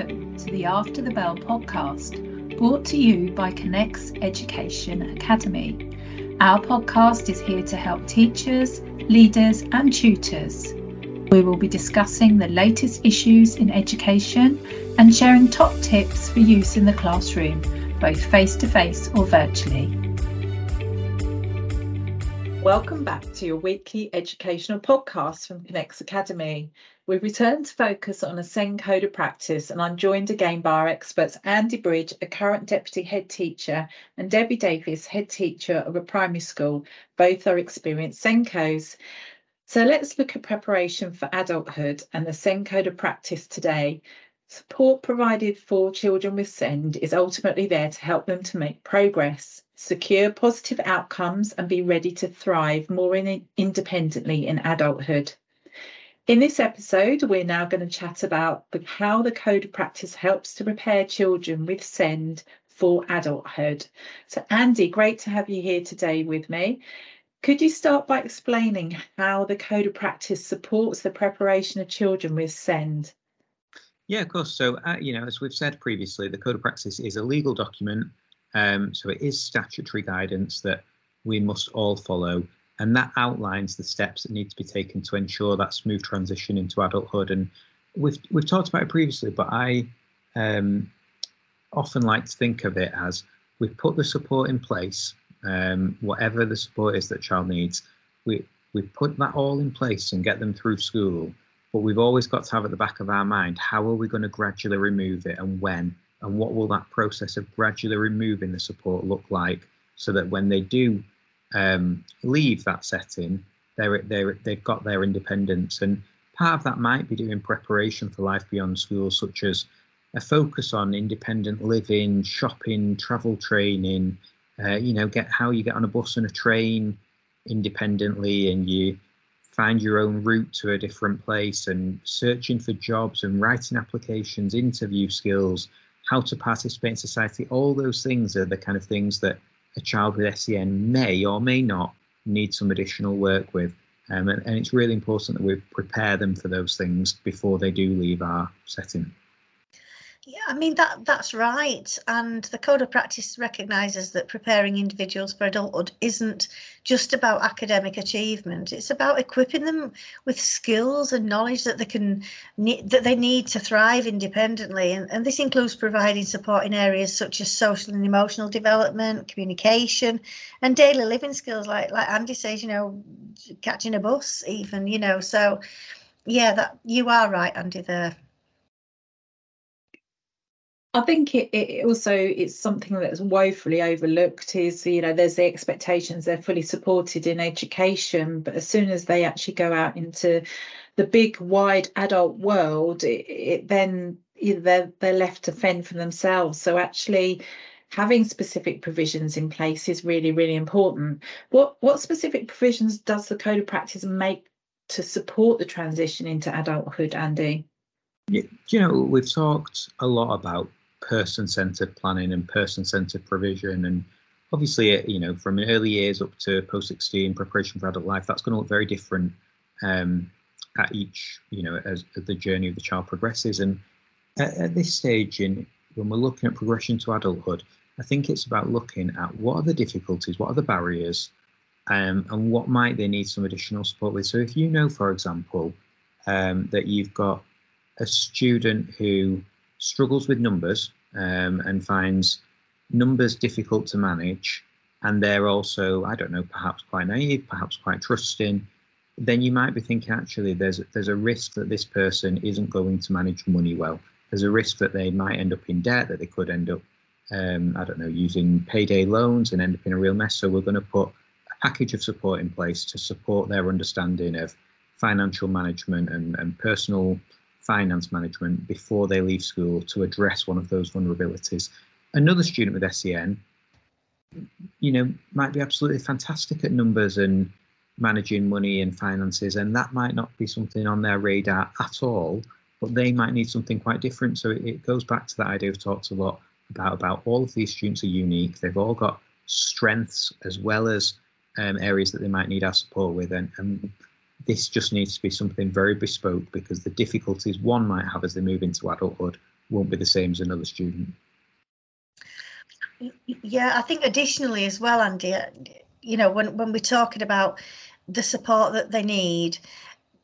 Welcome to the After the Bell podcast, brought to you by Connects Education Academy. Our podcast is here to help teachers, leaders, and tutors. We will be discussing the latest issues in education and sharing top tips for use in the classroom, both face to face or virtually. Welcome back to your weekly educational podcast from Connects Academy. We return to focus on a SEND code of practice, and I'm joined again by our experts Andy Bridge, a current deputy head teacher, and Debbie Davis, head teacher of a primary school. Both are experienced SENCOs. So let's look at preparation for adulthood and the SEND code of practice today. Support provided for children with SEND is ultimately there to help them to make progress secure positive outcomes, and be ready to thrive more in, independently in adulthood. In this episode, we're now going to chat about the, how the code of practice helps to prepare children with SEND for adulthood. So, Andy, great to have you here today with me. Could you start by explaining how the code of practice supports the preparation of children with SEND? Yeah, of course. So, uh, you know, as we've said previously, the code of practice is a legal document um, so it is statutory guidance that we must all follow, and that outlines the steps that need to be taken to ensure that smooth transition into adulthood. And we've we've talked about it previously, but I um, often like to think of it as we put the support in place, um, whatever the support is that child needs. We we put that all in place and get them through school. But we've always got to have at the back of our mind how are we going to gradually remove it and when and what will that process of gradually removing the support look like so that when they do um, leave that setting, they're, they're, they've got their independence. And part of that might be doing preparation for life beyond school, such as a focus on independent living, shopping, travel training, uh, you know, get how you get on a bus and a train independently and you find your own route to a different place and searching for jobs and writing applications, interview skills, how to participate in society, all those things are the kind of things that a child with SEN may or may not need some additional work with. Um, and, and it's really important that we prepare them for those things before they do leave our setting. Yeah, I mean that that's right. And the code of practice recognises that preparing individuals for adulthood isn't just about academic achievement. It's about equipping them with skills and knowledge that they can that they need to thrive independently. And, and this includes providing support in areas such as social and emotional development, communication, and daily living skills like like Andy says, you know, catching a bus even, you know. So yeah, that you are right, Andy, there. I think it, it also it's something that's woefully overlooked is you know there's the expectations they're fully supported in education but as soon as they actually go out into the big wide adult world it, it then you know, they're they're left to fend for themselves. So actually having specific provisions in place is really really important. What what specific provisions does the code of practice make to support the transition into adulthood andy? You know we've talked a lot about person-centered planning and person-centered provision. And obviously you know from early years up to post 16 preparation for adult life that's going to look very different um, at each you know as, as, the journey of the child progresses. And at, at this stage in when we're looking at progression to adulthood i think it's about looking at what are the difficulties what are the barriers um, and what might they need some additional support with. So if you know for example um, that you've got a student who struggles with numbers um, and finds numbers difficult to manage, and they're also, I don't know, perhaps quite naive, perhaps quite trusting, then you might be thinking actually there's there's a risk that this person isn't going to manage money well. There's a risk that they might end up in debt, that they could end up, um, I don't know, using payday loans and end up in a real mess. So we're going to put a package of support in place to support their understanding of financial management and, and personal finance management before they leave school to address one of those vulnerabilities. Another student with SEN, you know, might be absolutely fantastic at numbers and managing money and finances, and that might not be something on their radar at all, but they might need something quite different. So it, goes back to that idea we've talked a lot about, about all of these students are unique. They've all got strengths as well as um, areas that they might need our support with. And, and this just needs to be something very bespoke because the difficulties one might have as they move into adulthood won't be the same as another student. Yeah, I think additionally as well, Andy, uh, you know, when, when we're talking about the support that they need,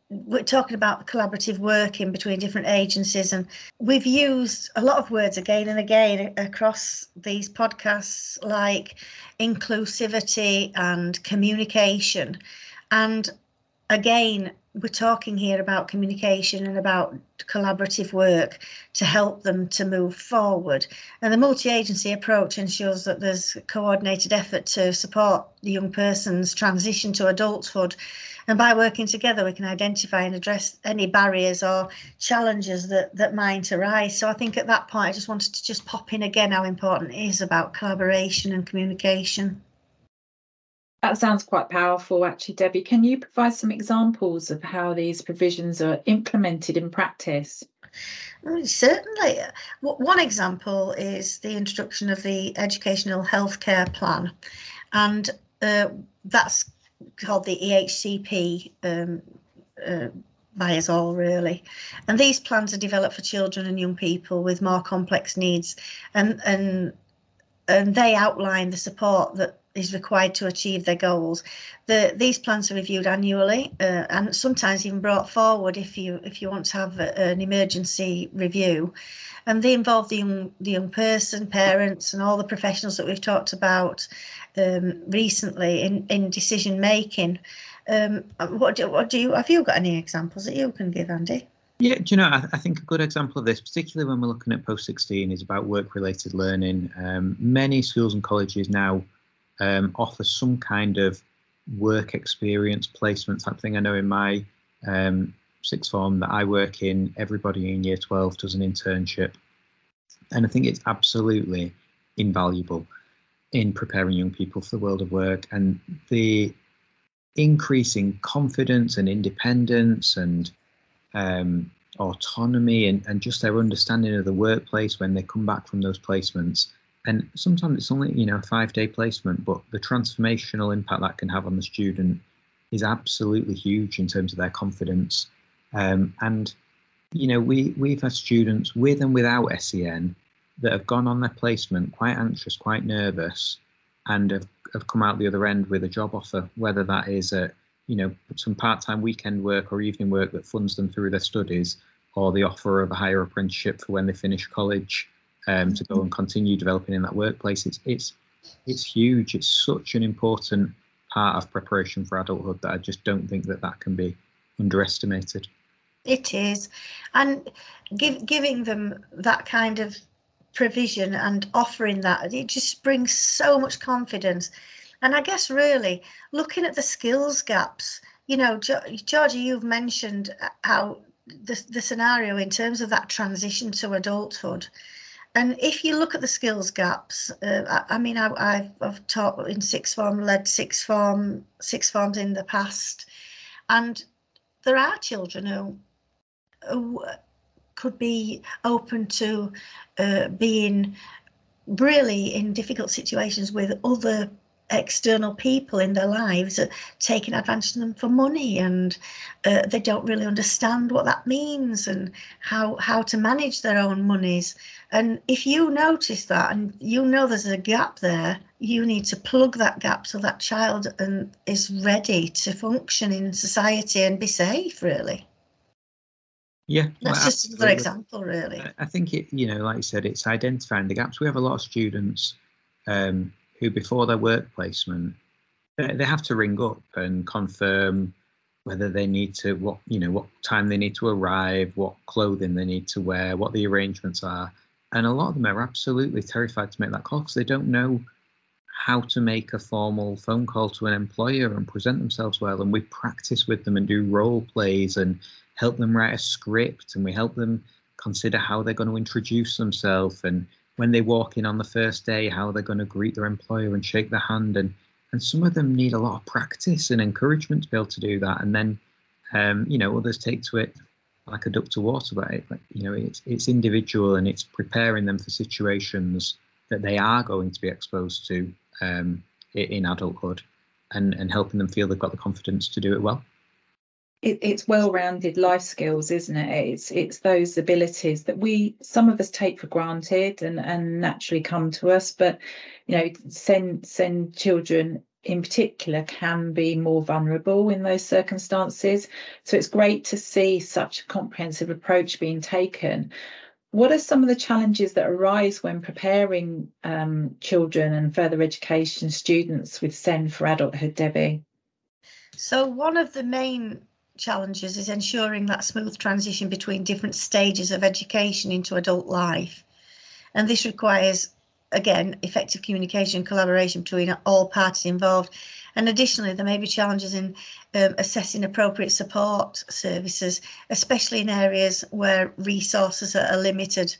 we're talking about collaborative working between different agencies and we've used a lot of words again and again across these podcasts like inclusivity and communication and again we're talking here about communication and about collaborative work to help them to move forward. And the multi-agency approach ensures that there's coordinated effort to support the young person's transition to adulthood. And by working together, we can identify and address any barriers or challenges that, that might arise. So I think at that point, I just wanted to just pop in again how important it is about collaboration and communication. That sounds quite powerful, actually, Debbie. Can you provide some examples of how these provisions are implemented in practice? Certainly. One example is the introduction of the Educational Healthcare Plan, and uh, that's called the EHCP um, uh, by us all, really. And these plans are developed for children and young people with more complex needs, and and and they outline the support that is required to achieve their goals. The, these plans are reviewed annually uh, and sometimes even brought forward if you if you want to have a, an emergency review. And they involve the young, the young person, parents, and all the professionals that we've talked about um, recently in, in decision making. Um, what do, what do you have you got any examples that you can give, Andy? Yeah, do you know, I, I, think a good example of this, particularly when we're looking at post 16, is about work related learning. Um, many schools and colleges now um, offer some kind of work experience placement type thing. I know in my um, sixth form that I work in, everybody in year 12 does an internship. And I think it's absolutely invaluable in preparing young people for the world of work and the increasing confidence and independence and um, autonomy and, and just their understanding of the workplace when they come back from those placements and sometimes it's only you know a five day placement but the transformational impact that can have on the student is absolutely huge in terms of their confidence. Um, and you know we we've had students with and without sen that have gone on their placement quite anxious quite nervous and have, have come out the other end with a job offer whether that is a you know some part-time weekend work or evening work that funds them through their studies or the offer of a higher apprenticeship for when they finish college um, to go and continue developing in that workplace. It's it's it's huge. It's such an important part of preparation for adulthood that I just don't think that that can be underestimated. It is, and give, giving them that kind of provision and offering that it just brings so much confidence. And I guess really looking at the skills gaps, you know, Georgie, you've mentioned how the, the scenario in terms of that transition to adulthood and if you look at the skills gaps, uh, I, I, mean, I, have taught in sixth form, led six form, six forms in the past, and there are children who, who could be open to uh, being really in difficult situations with other external people in their lives taking advantage of them for money and uh, they don't really understand what that means and how how to manage their own monies. And if you notice that and you know there's a gap there you need to plug that gap so that child and um, is ready to function in society and be safe really. Yeah that's well, just another example really. I think it you know like you said it's identifying the gaps. We have a lot of students um, who before their work placement they have to ring up and confirm whether they need to what you know what time they need to arrive what clothing they need to wear what the arrangements are. And a lot of them are absolutely terrified to make that call because they don't know how to make a formal phone call to an employer and present themselves well. And we practice with them and do role plays and help them write a script and we help them consider how they're going to introduce themselves and when they walk in on the first day, how they're going to greet their employer and shake their hand. And, and some of them need a lot of practice and encouragement to be able to do that. And then, um, you know, others take to it like a duck to water, but it, like, you know, it's, it's individual and it's preparing them for situations that they are going to be exposed to um, in adulthood and, and helping them feel they've got the confidence to do it well. It, it's well-rounded life skills, isn't it? It's it's those abilities that we some of us take for granted and and naturally come to us, but you know, send send children in particular can be more vulnerable in those circumstances. So it's great to see such a comprehensive approach being taken. What are some of the challenges that arise when preparing um, children and further education students with SEN for adulthood, Debbie? So one of the main challenges is ensuring that smooth transition between different stages of education into adult life. And this requires, again, effective communication and collaboration between all parties involved. And additionally, there may be challenges in um, assessing appropriate support services, especially in areas where resources are limited.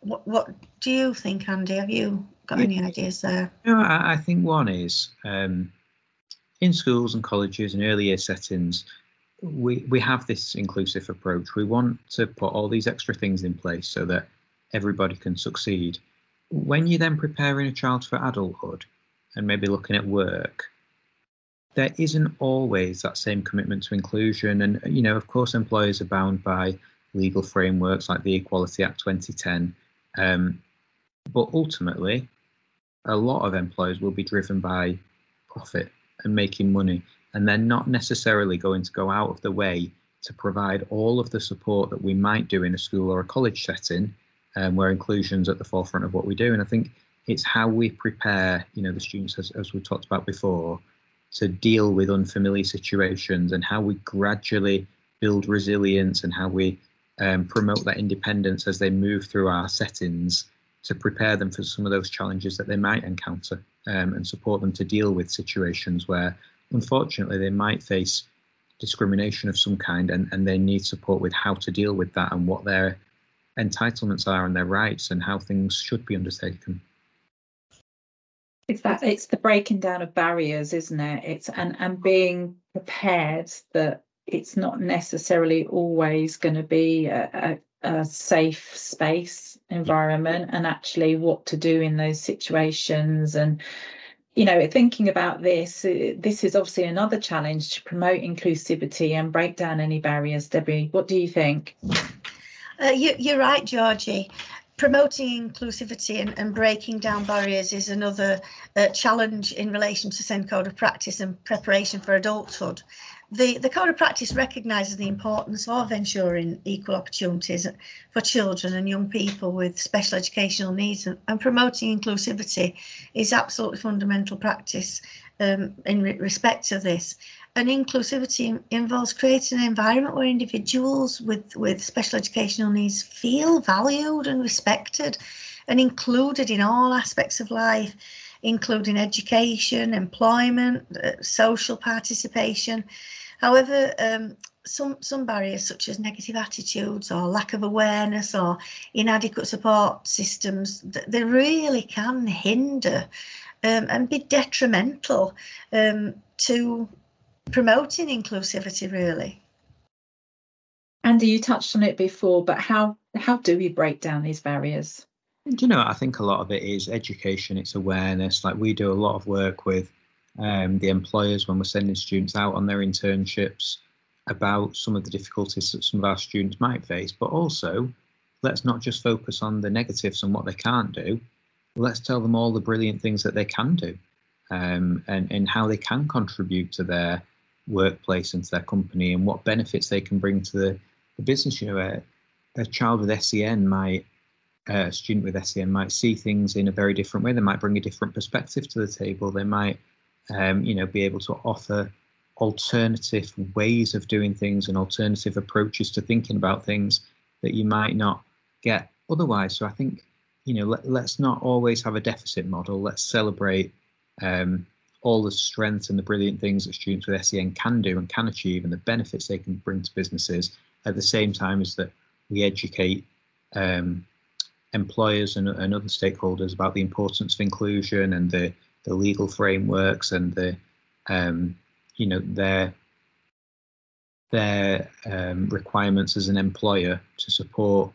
What, what do you think, Andy? Have you got any ideas there? No, I, I think one is um, in schools and colleges and early year settings, we, we have this inclusive approach. We want to put all these extra things in place so that everybody can succeed. When you're then preparing a child for adulthood and maybe looking at work, there isn't always that same commitment to inclusion. And, you know, of course, employers are bound by legal frameworks like the Equality Act 2010. Um, but ultimately, a lot of employers will be driven by profit and making money, and they're not necessarily going to go out of the way to provide all of the support that we might do in a school or a college setting, um, where inclusion's at the forefront of what we do. And I think it's how we prepare, you know, the students, as, as we talked about before, to deal with unfamiliar situations and how we gradually build resilience and how we um, promote that independence as they move through our settings to prepare them for some of those challenges that they might encounter um, and support them to deal with situations where, unfortunately, they might face discrimination of some kind and, and they need support with how to deal with that and what their entitlements are and their rights and how things should be undertaken. It's that it's the breaking down of barriers, isn't it? It's and and being prepared that it's not necessarily always going to be a, a a safe space environment and actually what to do in those situations. And you know thinking about this uh, this is obviously another challenge to promote inclusivity and break down any barriers. Debbie what do you think? Uh, you, you're right georgie. Promoting inclusivity and, and, breaking down barriers is another uh, challenge in relation to SEND Code of Practice and preparation for adulthood the, the Code of Practice recognises the importance of ensuring equal opportunities for children and young people with special educational needs and, and promoting inclusivity is absolutely fundamental practice um, in re respect to this. And inclusivity involves creating an environment where individuals with, with special educational needs feel valued and respected and included in all aspects of life, including education, employment, uh, social participation. However, um, some some barriers such as negative attitudes or lack of awareness or inadequate support systems they really can hinder um, and be detrimental um, to promoting inclusivity really. Andy you touched on it before but how how do we break down these barriers? Do you know i think a lot of it is education it's awareness. Like we do a lot of work with um, the employers when we're sending students out on their internships about some of the difficulties that some of our students might face, but also let's not just focus on the negatives and what they can't do. Let's tell them all the brilliant things that they can do um, and, and how they can contribute to their workplace and to their company and what benefits they can bring to the, the business. You know, a, a child with SEN might, a student with SEN might see things in a very different way. They might bring a different perspective to the table. They might um, you know, be able to offer alternative ways of doing things and alternative approaches to thinking about things that you might not get otherwise. So I think, you know, let, us not always have a deficit model. Let's celebrate um, all the strengths and the brilliant things that students with SEN can do and can achieve and the benefits they can bring to businesses at the same time as that we educate um, employers and, and other stakeholders about the importance of inclusion and the the legal frameworks and the um, you know their their um, requirements as an employer to support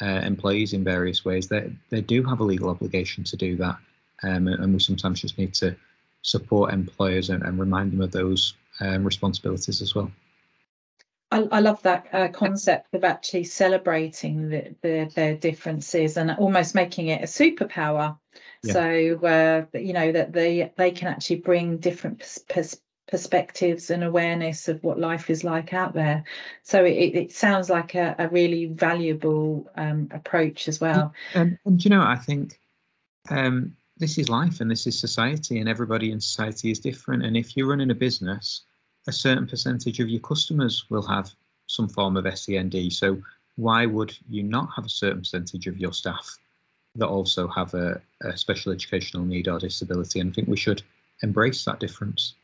uh, employees in various ways. They they do have a legal obligation to do that, um, and we sometimes just need to support employers and, and remind them of those um, responsibilities as well. I, I love that uh, concept of actually celebrating the, the, their differences and almost making it a superpower. Yeah. So uh, you know that they they can actually bring different pers- perspectives and awareness of what life is like out there. So it, it sounds like a, a really valuable um, approach as well. And, and you know, I think um, this is life and this is society, and everybody in society is different. And if you're running a business, a certain percentage of your customers will have some form of SEND. So why would you not have a certain percentage of your staff that also have a, a special educational need or disability? And I think we should embrace that difference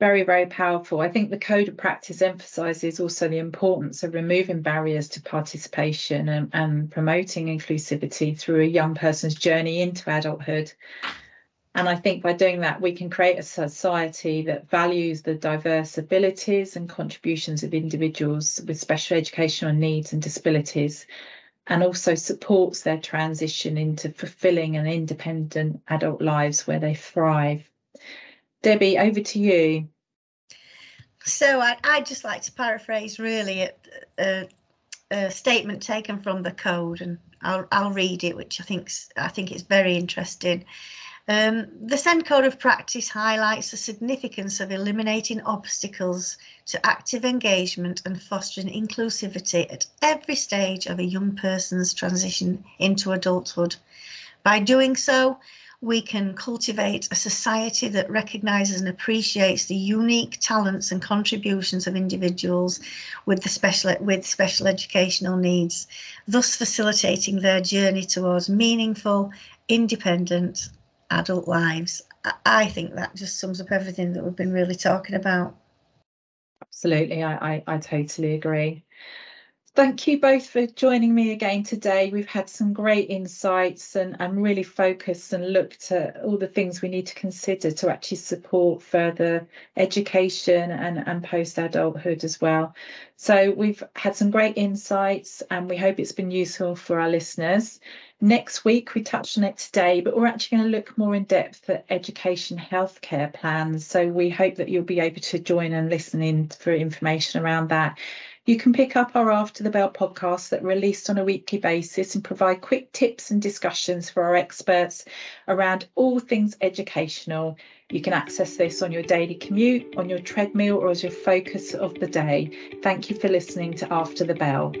very, very powerful. I think the code of practice emphasizes also the importance of removing barriers to participation and, and, promoting inclusivity through a young person's journey into adulthood. And I think by doing that, we can create a society that values the diverse abilities and contributions of individuals with special educational needs and disabilities, and also supports their transition into fulfilling and independent adult lives where they thrive. Debbie, over to you. So I, I'd just like to paraphrase really a, a, a statement taken from the code, and I'll, I'll read it, which I think I think it's very interesting. Um, the SEND Code of Practice highlights the significance of eliminating obstacles to active engagement and fostering inclusivity at every stage of a young person's transition into adulthood. By doing so, we can cultivate a society that recognises and appreciates the unique talents and contributions of individuals with special with special educational needs, thus facilitating their journey towards meaningful, independent adult lives. I think that just sums up everything that we've been really talking about. Absolutely, I, I, I totally agree. Thank you both for joining me again today. We've had some great insights and, and really focused and looked at all the things we need to consider to actually support further education and, and post adulthood as well. So we've had some great insights and we hope it's been useful for our listeners. Next week, we touched on it today, but we're actually going to look more in depth at education healthcare plans. So we hope that you'll be able to join and listen in for information around that. You can pick up our After the Bell podcast that are released on a weekly basis and provide quick tips and discussions for our experts around all things educational. You can access this on your daily commute, on your treadmill, or as your focus of the day. Thank you for listening to After the Bell.